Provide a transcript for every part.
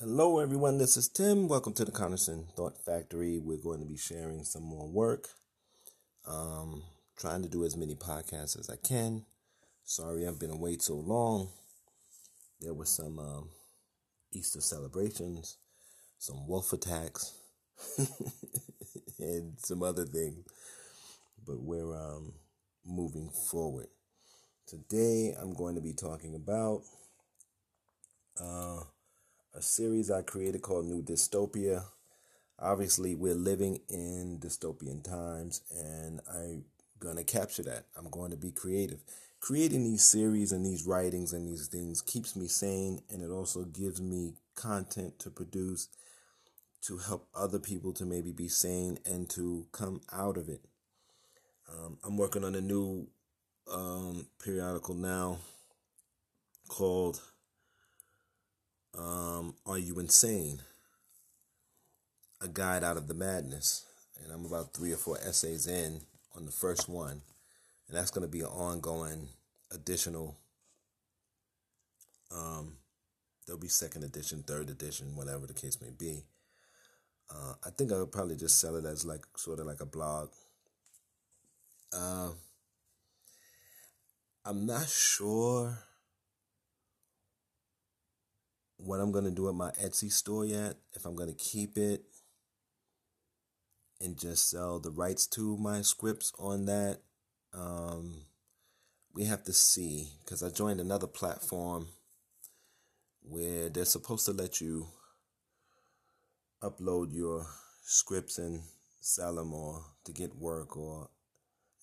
Hello, everyone. This is Tim. Welcome to the Conerson Thought Factory. We're going to be sharing some more work. Um, trying to do as many podcasts as I can. Sorry, I've been away so long. There were some um, Easter celebrations, some wolf attacks, and some other things. But we're um, moving forward. Today, I'm going to be talking about. Uh, a series I created called New Dystopia. Obviously, we're living in dystopian times, and I'm going to capture that. I'm going to be creative. Creating these series and these writings and these things keeps me sane, and it also gives me content to produce to help other people to maybe be sane and to come out of it. Um, I'm working on a new um, periodical now called um, Are You Insane? A Guide Out of the Madness. And I'm about three or four essays in on the first one. And that's going to be an ongoing additional. Um, there'll be second edition, third edition, whatever the case may be. Uh, I think I would probably just sell it as like sort of like a blog. Uh, I'm not sure what I'm gonna do with my Etsy store yet. If I'm gonna keep it and just sell the rights to my scripts on that. Um, we have to see because I joined another platform where they're supposed to let you upload your scripts and sell them or to get work or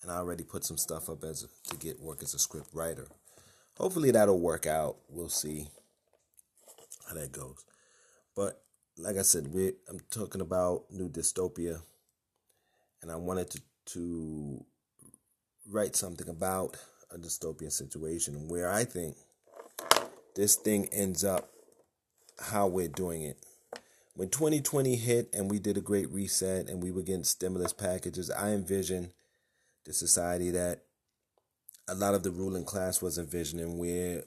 and I already put some stuff up as to get work as a script writer. Hopefully that'll work out. We'll see how that goes. But like I said, we I'm talking about new dystopia, and I wanted to to write something about a dystopian situation where I think this thing ends up how we're doing it. When 2020 hit and we did a great reset and we were getting stimulus packages, I envisioned the society that a lot of the ruling class was envisioning where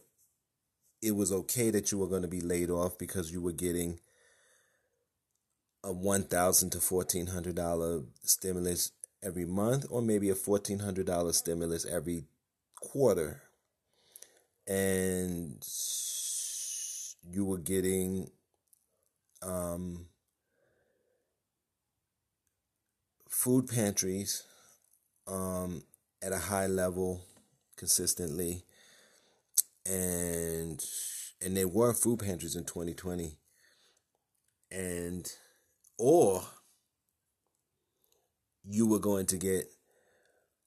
it was okay that you were going to be laid off because you were getting a one thousand to fourteen hundred dollar stimulus every month, or maybe a fourteen hundred dollar stimulus every quarter, and you were getting um, food pantries um, at a high level consistently and and there were food pantries in 2020 and or you were going to get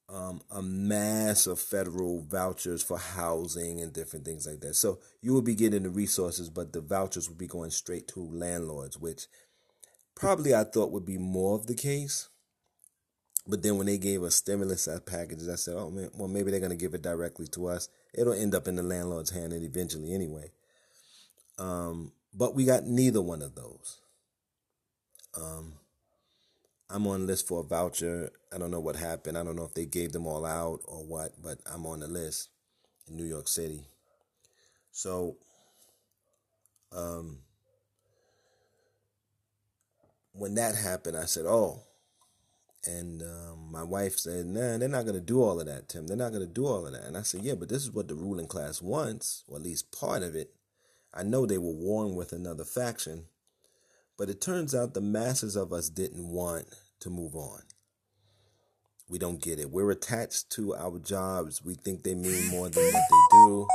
um, a mass of federal vouchers for housing and different things like that. So you would be getting the resources, but the vouchers would be going straight to landlords, which probably I thought would be more of the case. But then when they gave us stimulus packages, I said, oh, man, well, maybe they're going to give it directly to us. It'll end up in the landlord's hand and eventually anyway. Um, but we got neither one of those. Um, I'm on the list for a voucher. I don't know what happened. I don't know if they gave them all out or what, but I'm on the list in New York City. So, um, when that happened, I said, oh, and um, my wife said, nah, they're not going to do all of that, Tim. They're not going to do all of that. And I said, yeah, but this is what the ruling class wants, or at least part of it. I know they were warring with another faction, but it turns out the masses of us didn't want to move on. We don't get it. We're attached to our jobs. We think they mean more than what they do.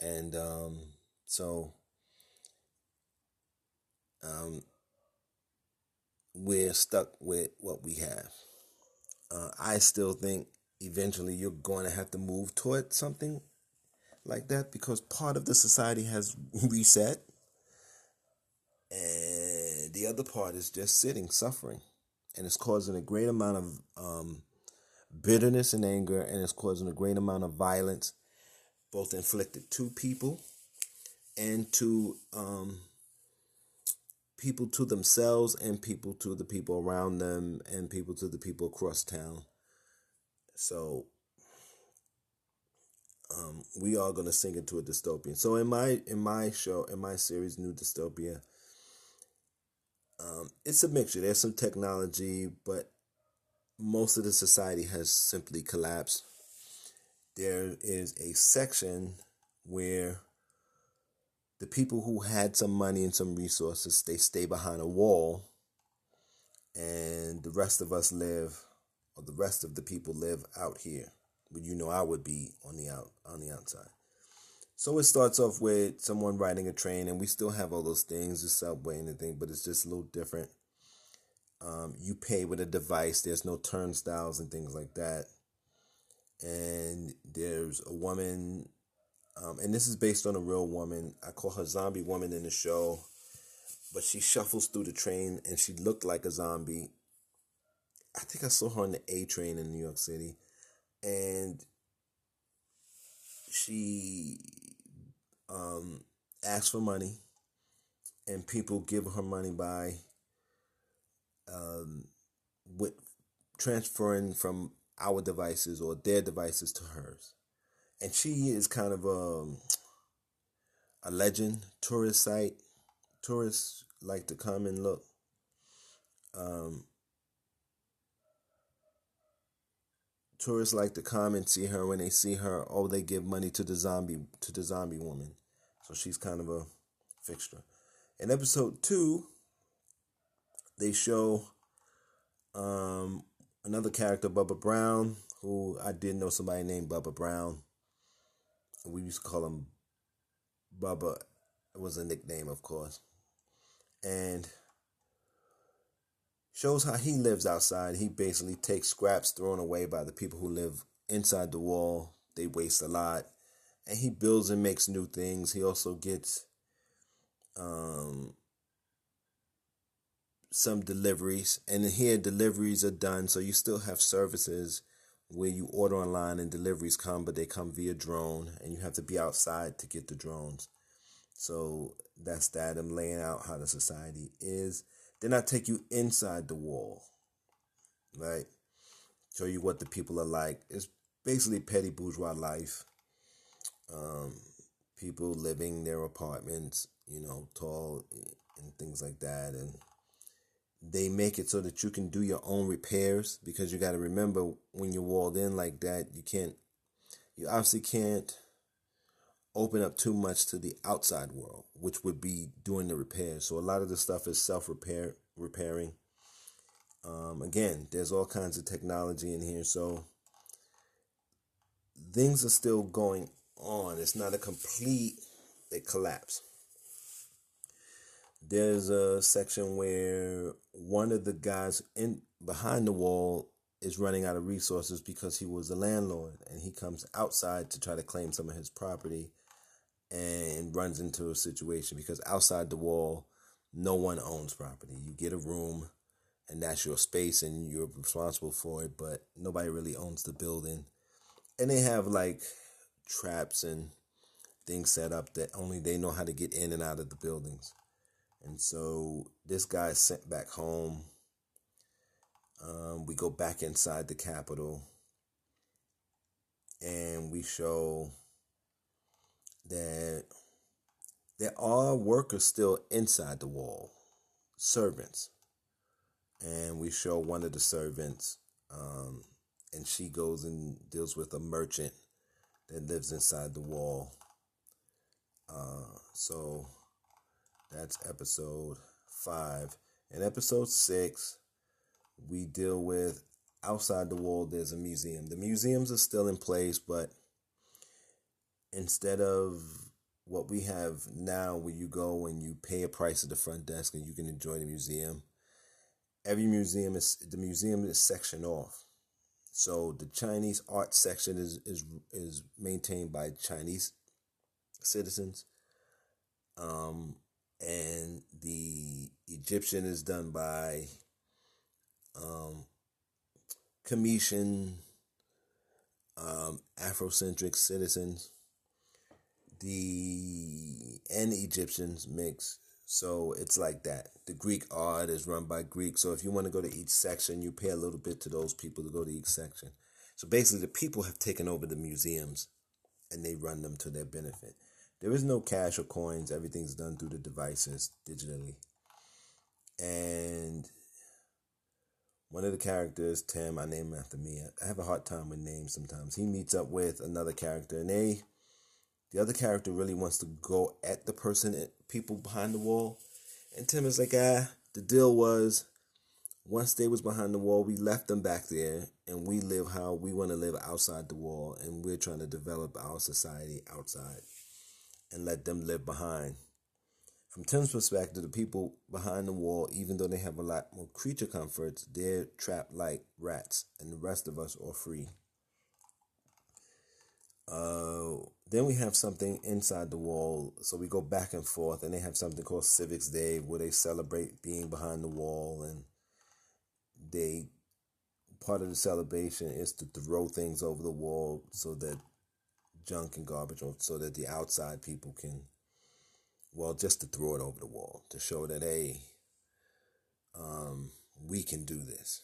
And um, so um, we're stuck with what we have. Uh, I still think eventually you're going to have to move toward something like that because part of the society has reset and the other part is just sitting suffering and it's causing a great amount of um, bitterness and anger and it's causing a great amount of violence both inflicted to people and to um, people to themselves and people to the people around them and people to the people across town. So um, we are going to sink into a dystopian. So in my in my show in my series, New Dystopia, um, it's a mixture. There's some technology, but most of the society has simply collapsed. There is a section where the people who had some money and some resources they stay behind a wall and the rest of us live or the rest of the people live out here but you know I would be on the out on the outside. So it starts off with someone riding a train, and we still have all those things, the subway and everything, but it's just a little different. Um, you pay with a device. There's no turnstiles and things like that. And there's a woman, um, and this is based on a real woman. I call her Zombie Woman in the show, but she shuffles through the train, and she looked like a zombie. I think I saw her on the A train in New York City and she um, asks for money, and people give her money by um, with transferring from our devices or their devices to hers, and she is kind of a um, a legend tourist site. Tourists like to come and look. Um, tourists like to come and see her when they see her oh they give money to the zombie to the zombie woman so she's kind of a fixture in episode two they show um, another character bubba brown who i did know somebody named bubba brown we used to call him bubba it was a nickname of course and shows how he lives outside. He basically takes scraps thrown away by the people who live inside the wall. They waste a lot. And he builds and makes new things. He also gets um, some deliveries. And here, deliveries are done. So you still have services where you order online and deliveries come, but they come via drone. And you have to be outside to get the drones. So that's that. I'm laying out how the society is. Then I take you inside the wall, right? Show you what the people are like. It's basically petty bourgeois life. Um, people living their apartments, you know, tall and things like that. And they make it so that you can do your own repairs because you got to remember when you're walled in like that, you can't, you obviously can't open up too much to the outside world, which would be doing the repairs. So a lot of the stuff is self repair repairing. Um, again, there's all kinds of technology in here, so things are still going on. It's not a complete collapse. There's a section where one of the guys in behind the wall is running out of resources because he was a landlord and he comes outside to try to claim some of his property and runs into a situation because outside the wall, no one owns property. You get a room and that's your space and you're responsible for it, but nobody really owns the building. And they have like traps and things set up that only they know how to get in and out of the buildings. And so this guy is sent back home. Um, we go back inside the Capitol and we show that there are workers still inside the wall, servants. And we show one of the servants, um, and she goes and deals with a merchant that lives inside the wall. Uh, so that's episode five. In episode six, we deal with outside the wall, there's a museum. The museums are still in place, but instead of what we have now where you go and you pay a price at the front desk and you can enjoy the museum every museum is the museum is sectioned off so the chinese art section is is is maintained by chinese citizens um and the egyptian is done by um commission um afrocentric citizens the and Egyptians mix. So it's like that. The Greek art is run by Greek. So if you want to go to each section, you pay a little bit to those people to go to each section. So basically, the people have taken over the museums and they run them to their benefit. There is no cash or coins. Everything's done through the devices digitally. And one of the characters, Tim, I name him after me. I have a hard time with names sometimes. He meets up with another character, and they, the other character really wants to go at the person, people behind the wall. And Tim is like, ah, the deal was once they was behind the wall, we left them back there, and we live how we want to live outside the wall, and we're trying to develop our society outside and let them live behind. From Tim's perspective, the people behind the wall, even though they have a lot more creature comforts, they're trapped like rats, and the rest of us are free. Uh, then we have something inside the wall, so we go back and forth, and they have something called Civics Day where they celebrate being behind the wall, and they part of the celebration is to throw things over the wall so that junk and garbage, so that the outside people can, well, just to throw it over the wall to show that, hey, um, we can do this.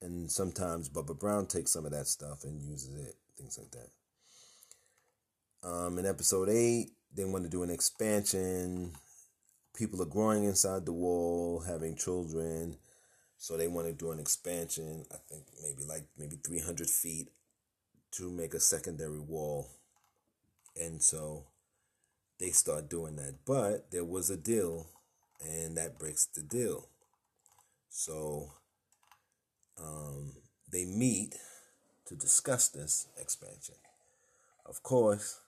And sometimes Bubba Brown takes some of that stuff and uses it, things like that. Um, in episode 8, they want to do an expansion. People are growing inside the wall, having children. So they want to do an expansion, I think maybe like maybe 300 feet to make a secondary wall and so they start doing that. But there was a deal, and that breaks the deal. So um, they meet to discuss this expansion. Of course,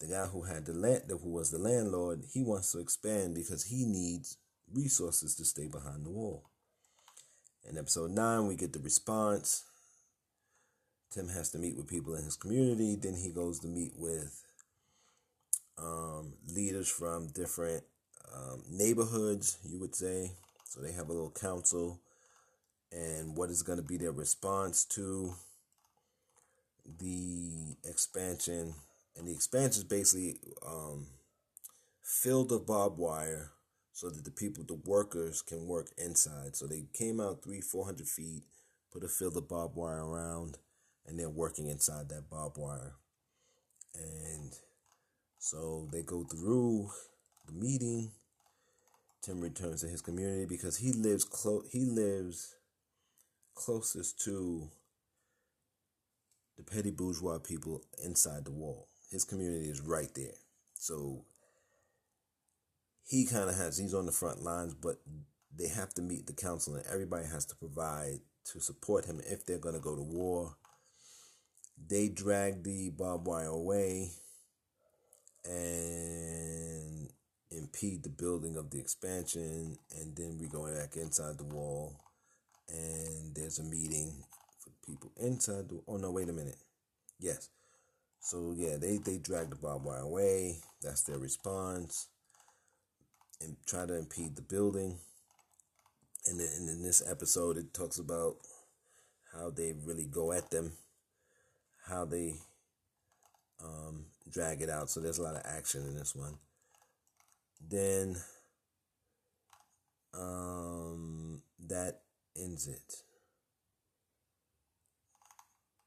the guy who had the land, who was the landlord, he wants to expand because he needs resources to stay behind the wall. In episode nine, we get the response. Tim has to meet with people in his community. Then he goes to meet with um, leaders from different um, neighborhoods, you would say. So they have a little council and what is going to be their response to the expansion. And the expansion is basically um, of barbed wire so that the people, the workers, can work inside. So they came out three, four hundred feet, put a field of barbed wire around, and they're working inside that barbed wire. And so they go through the meeting. Tim returns to his community because he lives close. He lives closest to the petty bourgeois people inside the wall. His community is right there. So he kind of has he's on the front lines, but they have to meet the council, and everybody has to provide to support him if they're going to go to war they drag the barbed wire away and impede the building of the expansion and then we go back inside the wall and there's a meeting for people inside the oh no wait a minute. Yes. So yeah they they drag the barbed wire away. That's their response. And try to impede the building. And then and in this episode it talks about how they really go at them how they um, drag it out. So there's a lot of action in this one. Then um, that ends it.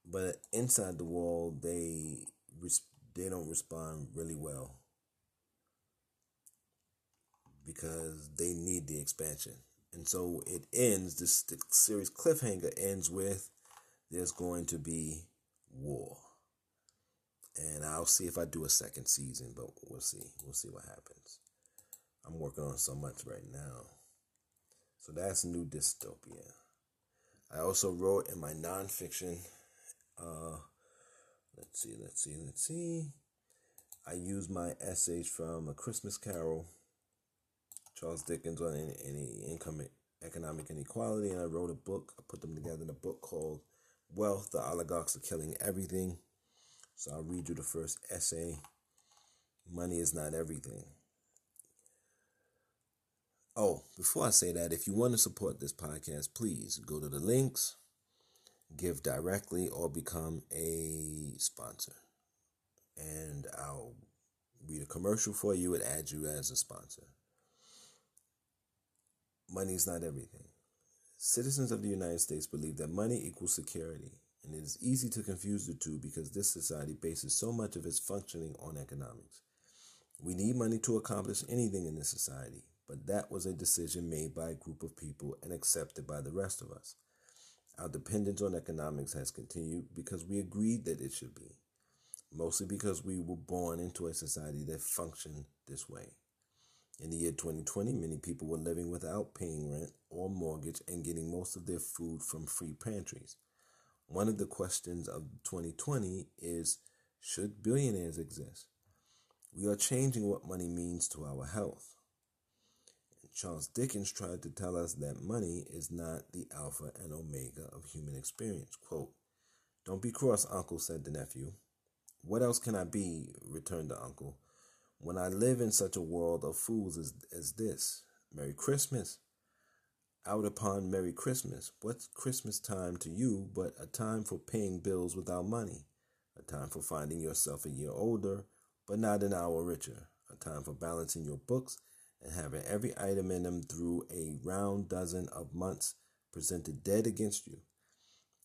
But inside the wall, they res- they don't respond really well because they need the expansion. And so it ends, this series cliffhanger ends with there's going to be war. And I'll see if I do a second season, but we'll see. We'll see what happens. I'm working on so much right now. So that's New Dystopia. I also wrote in my nonfiction, uh, let's see, let's see, let's see. I used my essays from A Christmas Carol, Charles Dickens on any, any income economic inequality, and I wrote a book. I put them together in a book called wealth, the oligarchs are killing everything. So I'll read you the first essay. Money is not everything. Oh, before I say that, if you want to support this podcast, please go to the links, give directly, or become a sponsor. And I'll read a commercial for you and add you as a sponsor. Money is not everything. Citizens of the United States believe that money equals security and it is easy to confuse the two because this society bases so much of its functioning on economics. We need money to accomplish anything in this society, but that was a decision made by a group of people and accepted by the rest of us. Our dependence on economics has continued because we agreed that it should be, mostly because we were born into a society that functioned this way. In the year 2020, many people were living without paying rent or mortgage and getting most of their food from free pantries. One of the questions of 2020 is should billionaires exist? We are changing what money means to our health. Charles Dickens tried to tell us that money is not the alpha and omega of human experience. Quote, Don't be cross, uncle, said the nephew. What else can I be? returned the uncle. When I live in such a world of fools as, as this. Merry Christmas. Out upon Merry Christmas. What's Christmas time to you but a time for paying bills without money? A time for finding yourself a year older, but not an hour richer. A time for balancing your books and having every item in them through a round dozen of months presented dead against you.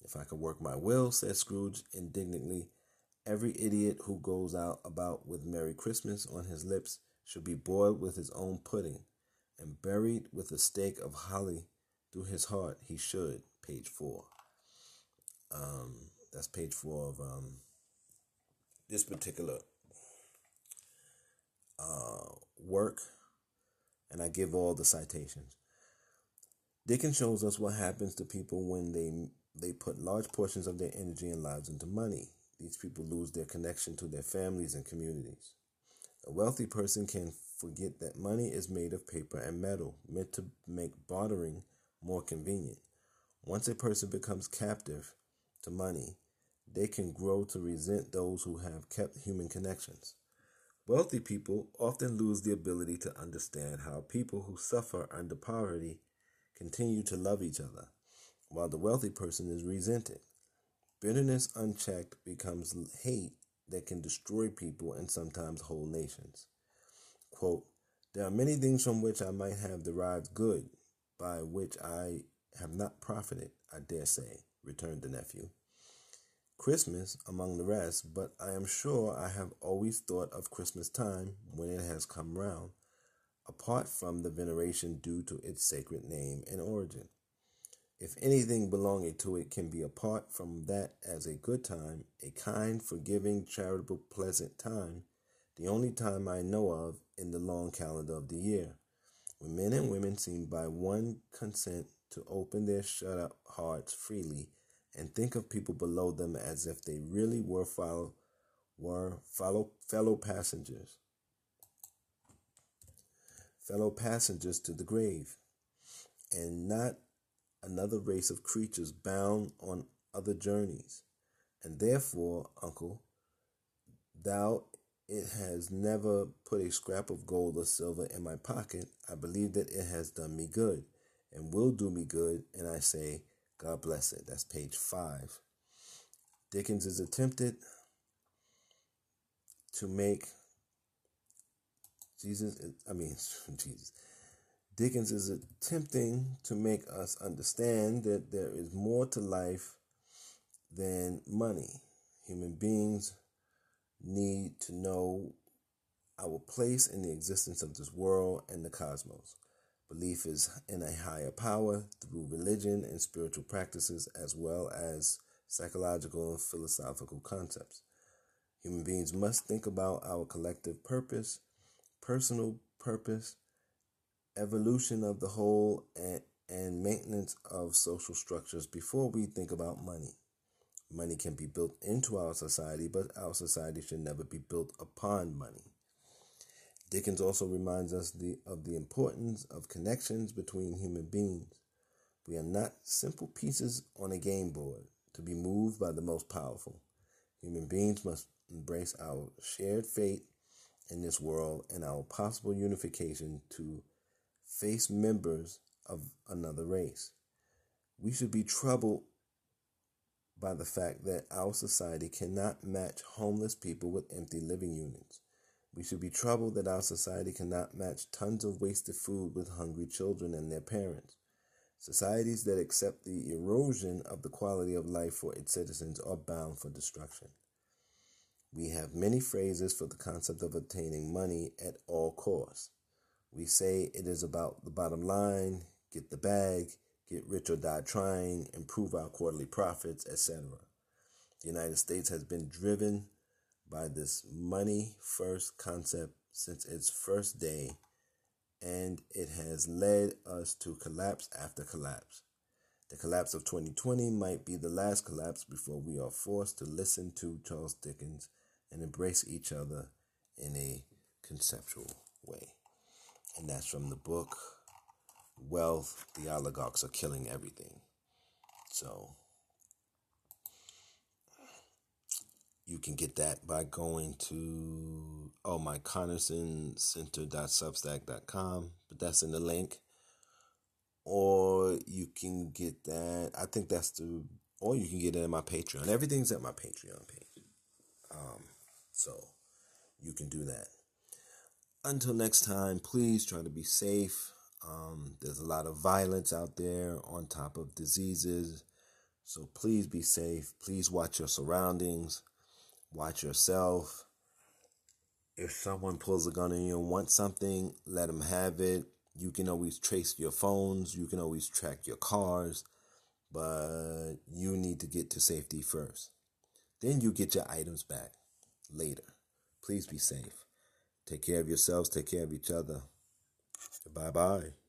If I could work my will, said Scrooge indignantly, every idiot who goes out about with Merry Christmas on his lips should be boiled with his own pudding and buried with a stake of holly through his heart. He should. Page four. Um, that's page four of um, this particular uh, work and I give all the citations. Dickens shows us what happens to people when they they put large portions of their energy and lives into money. These people lose their connection to their families and communities. A wealthy person can forget that money is made of paper and metal, meant to make bartering more convenient. Once a person becomes captive to money, they can grow to resent those who have kept human connections. Wealthy people often lose the ability to understand how people who suffer under poverty continue to love each other, while the wealthy person is resented. Bitterness unchecked becomes hate that can destroy people and sometimes whole nations. Quote, there are many things from which I might have derived good, by which I have not profited, I dare say, returned the nephew. Christmas among the rest, but I am sure I have always thought of Christmas time when it has come round, apart from the veneration due to its sacred name and origin. If anything belonging to it can be apart from that as a good time, a kind, forgiving, charitable, pleasant time, the only time I know of in the long calendar of the year, when men and women seem by one consent to open their shut up hearts freely and think of people below them as if they really were fellow were fellow fellow passengers. Fellow passengers to the grave. And not another race of creatures bound on other journeys and therefore uncle thou it has never put a scrap of gold or silver in my pocket i believe that it has done me good and will do me good and i say God bless it. That's page five. Dickens is attempted to make Jesus, I mean, Jesus. Dickens is attempting to make us understand that there is more to life than money. Human beings need to know our place in the existence of this world and the cosmos. Belief is in a higher power through religion and spiritual practices, as well as psychological and philosophical concepts. Human beings must think about our collective purpose, personal purpose, evolution of the whole, and, and maintenance of social structures before we think about money. Money can be built into our society, but our society should never be built upon money. Dickens also reminds us the, of the importance of connections between human beings. We are not simple pieces on a game board to be moved by the most powerful. Human beings must embrace our shared fate in this world and our possible unification to face members of another race. We should be troubled by the fact that our society cannot match homeless people with empty living units. We should be troubled that our society cannot match tons of wasted food with hungry children and their parents. Societies that accept the erosion of the quality of life for its citizens are bound for destruction. We have many phrases for the concept of obtaining money at all costs. We say it is about the bottom line, get the bag, get rich or die trying, improve our quarterly profits, etc. The United States has been driven by this money first concept since its first day, and it has led us to collapse after collapse. The collapse of 2020 might be the last collapse before we are forced to listen to Charles Dickens and embrace each other in a conceptual way. And that's from the book Wealth, the Oligarchs Are Killing Everything. So you can get that by going to oh my Conerson Center.substack.com, but that's in the link. Or you can get that. I think that's the or you can get it in my Patreon. Everything's at my Patreon page. Um, so you can do that. Until next time, please try to be safe. Um, there's a lot of violence out there on top of diseases. So please be safe. Please watch your surroundings. Watch yourself. If someone pulls a gun on you and wants something, let them have it. You can always trace your phones. You can always track your cars. But you need to get to safety first. Then you get your items back later. Please be safe. Take care of yourselves. Take care of each other. Bye bye.